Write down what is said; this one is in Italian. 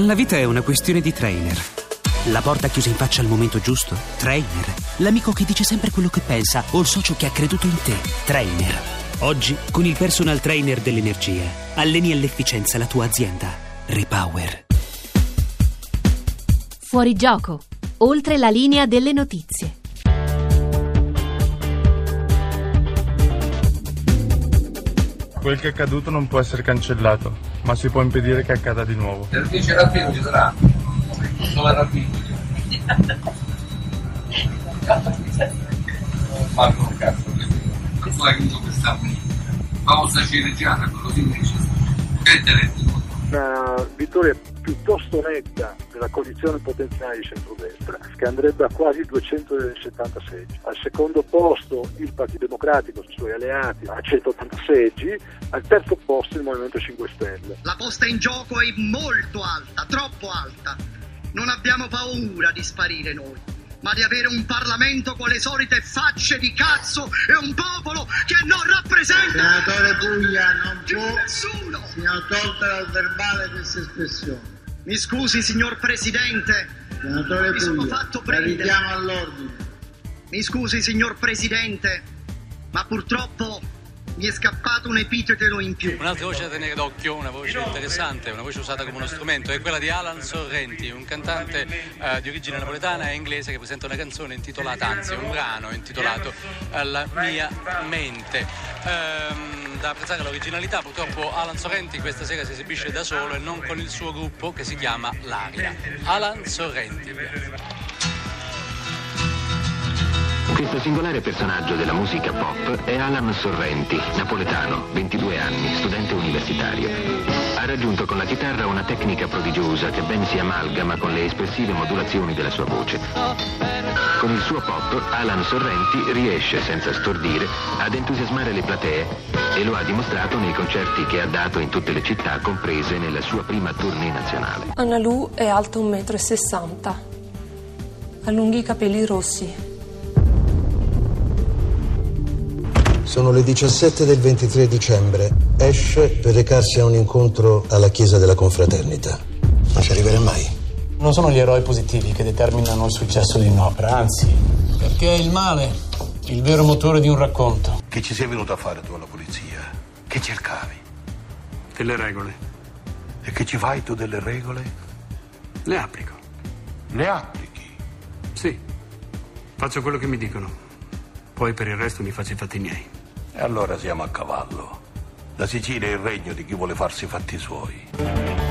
La vita è una questione di trainer. La porta chiusa in faccia al momento giusto? Trainer. L'amico che dice sempre quello che pensa o il socio che ha creduto in te? Trainer. Oggi, con il personal trainer dell'energia, alleni all'efficienza la tua azienda. Repower. Fuori gioco. Oltre la linea delle notizie. Quel che è accaduto non può essere cancellato, ma si può impedire che accada di nuovo. Il vice rabbino ci sarà? Sono rabbino. Marco un cazzo, tu hai avuto questa pausa cireggiata, così invece. Che te ne una vittoria piuttosto netta della coalizione potenziale di centrodestra, che andrebbe a quasi 270 seggi. Al secondo posto il Partito Democratico, i suoi alleati, a 180 seggi. Al terzo posto il Movimento 5 Stelle. La posta in gioco è molto alta, troppo alta. Non abbiamo paura di sparire noi, ma di avere un Parlamento con le solite facce di cazzo e un popolo che non rappresenta Senatore Puglia, non può, nessuno. signor tolta dal verbale questa espressione. Mi scusi, signor Presidente. Senatore Mi sono Puglia, fatto prendere. all'ordine. Mi scusi, signor Presidente, ma purtroppo mi è scappato un epiteto in più. Un'altra voce da tenere d'occhio, una voce interessante, una voce usata come uno strumento, è quella di Alan Sorrenti, un cantante eh, di origine napoletana e inglese che presenta una canzone intitolata, anzi un brano intitolato eh, La mia mente. Ehm, da apprezzare l'originalità, purtroppo Alan Sorrenti questa sera si esibisce da solo e non con il suo gruppo che si chiama L'Aria. Alan Sorrenti. Questo singolare personaggio della musica pop è Alan Sorrenti, napoletano, 22 anni, studente universitario. Raggiunto con la chitarra una tecnica prodigiosa che ben si amalgama con le espressive modulazioni della sua voce. Con il suo pop, Alan Sorrenti riesce, senza stordire, ad entusiasmare le platee e lo ha dimostrato nei concerti che ha dato in tutte le città, comprese nella sua prima tournée nazionale. Anna Lu è alta 1,60 m. Ha lunghi capelli rossi. Sono le 17 del 23 dicembre. Esce per recarsi a un incontro alla chiesa della confraternita. Non ci arriverà mai. Non sono gli eroi positivi che determinano il successo di un'opera, anzi, perché è il male il vero motore di un racconto. Che ci sei venuto a fare tu alla polizia? Che cercavi? Delle regole. E che ci fai tu delle regole? Le applico. Le applichi. Sì. Faccio quello che mi dicono. Poi per il resto mi faccio i fatti miei. E allora siamo a cavallo. La Sicilia è il regno di chi vuole farsi fatti suoi.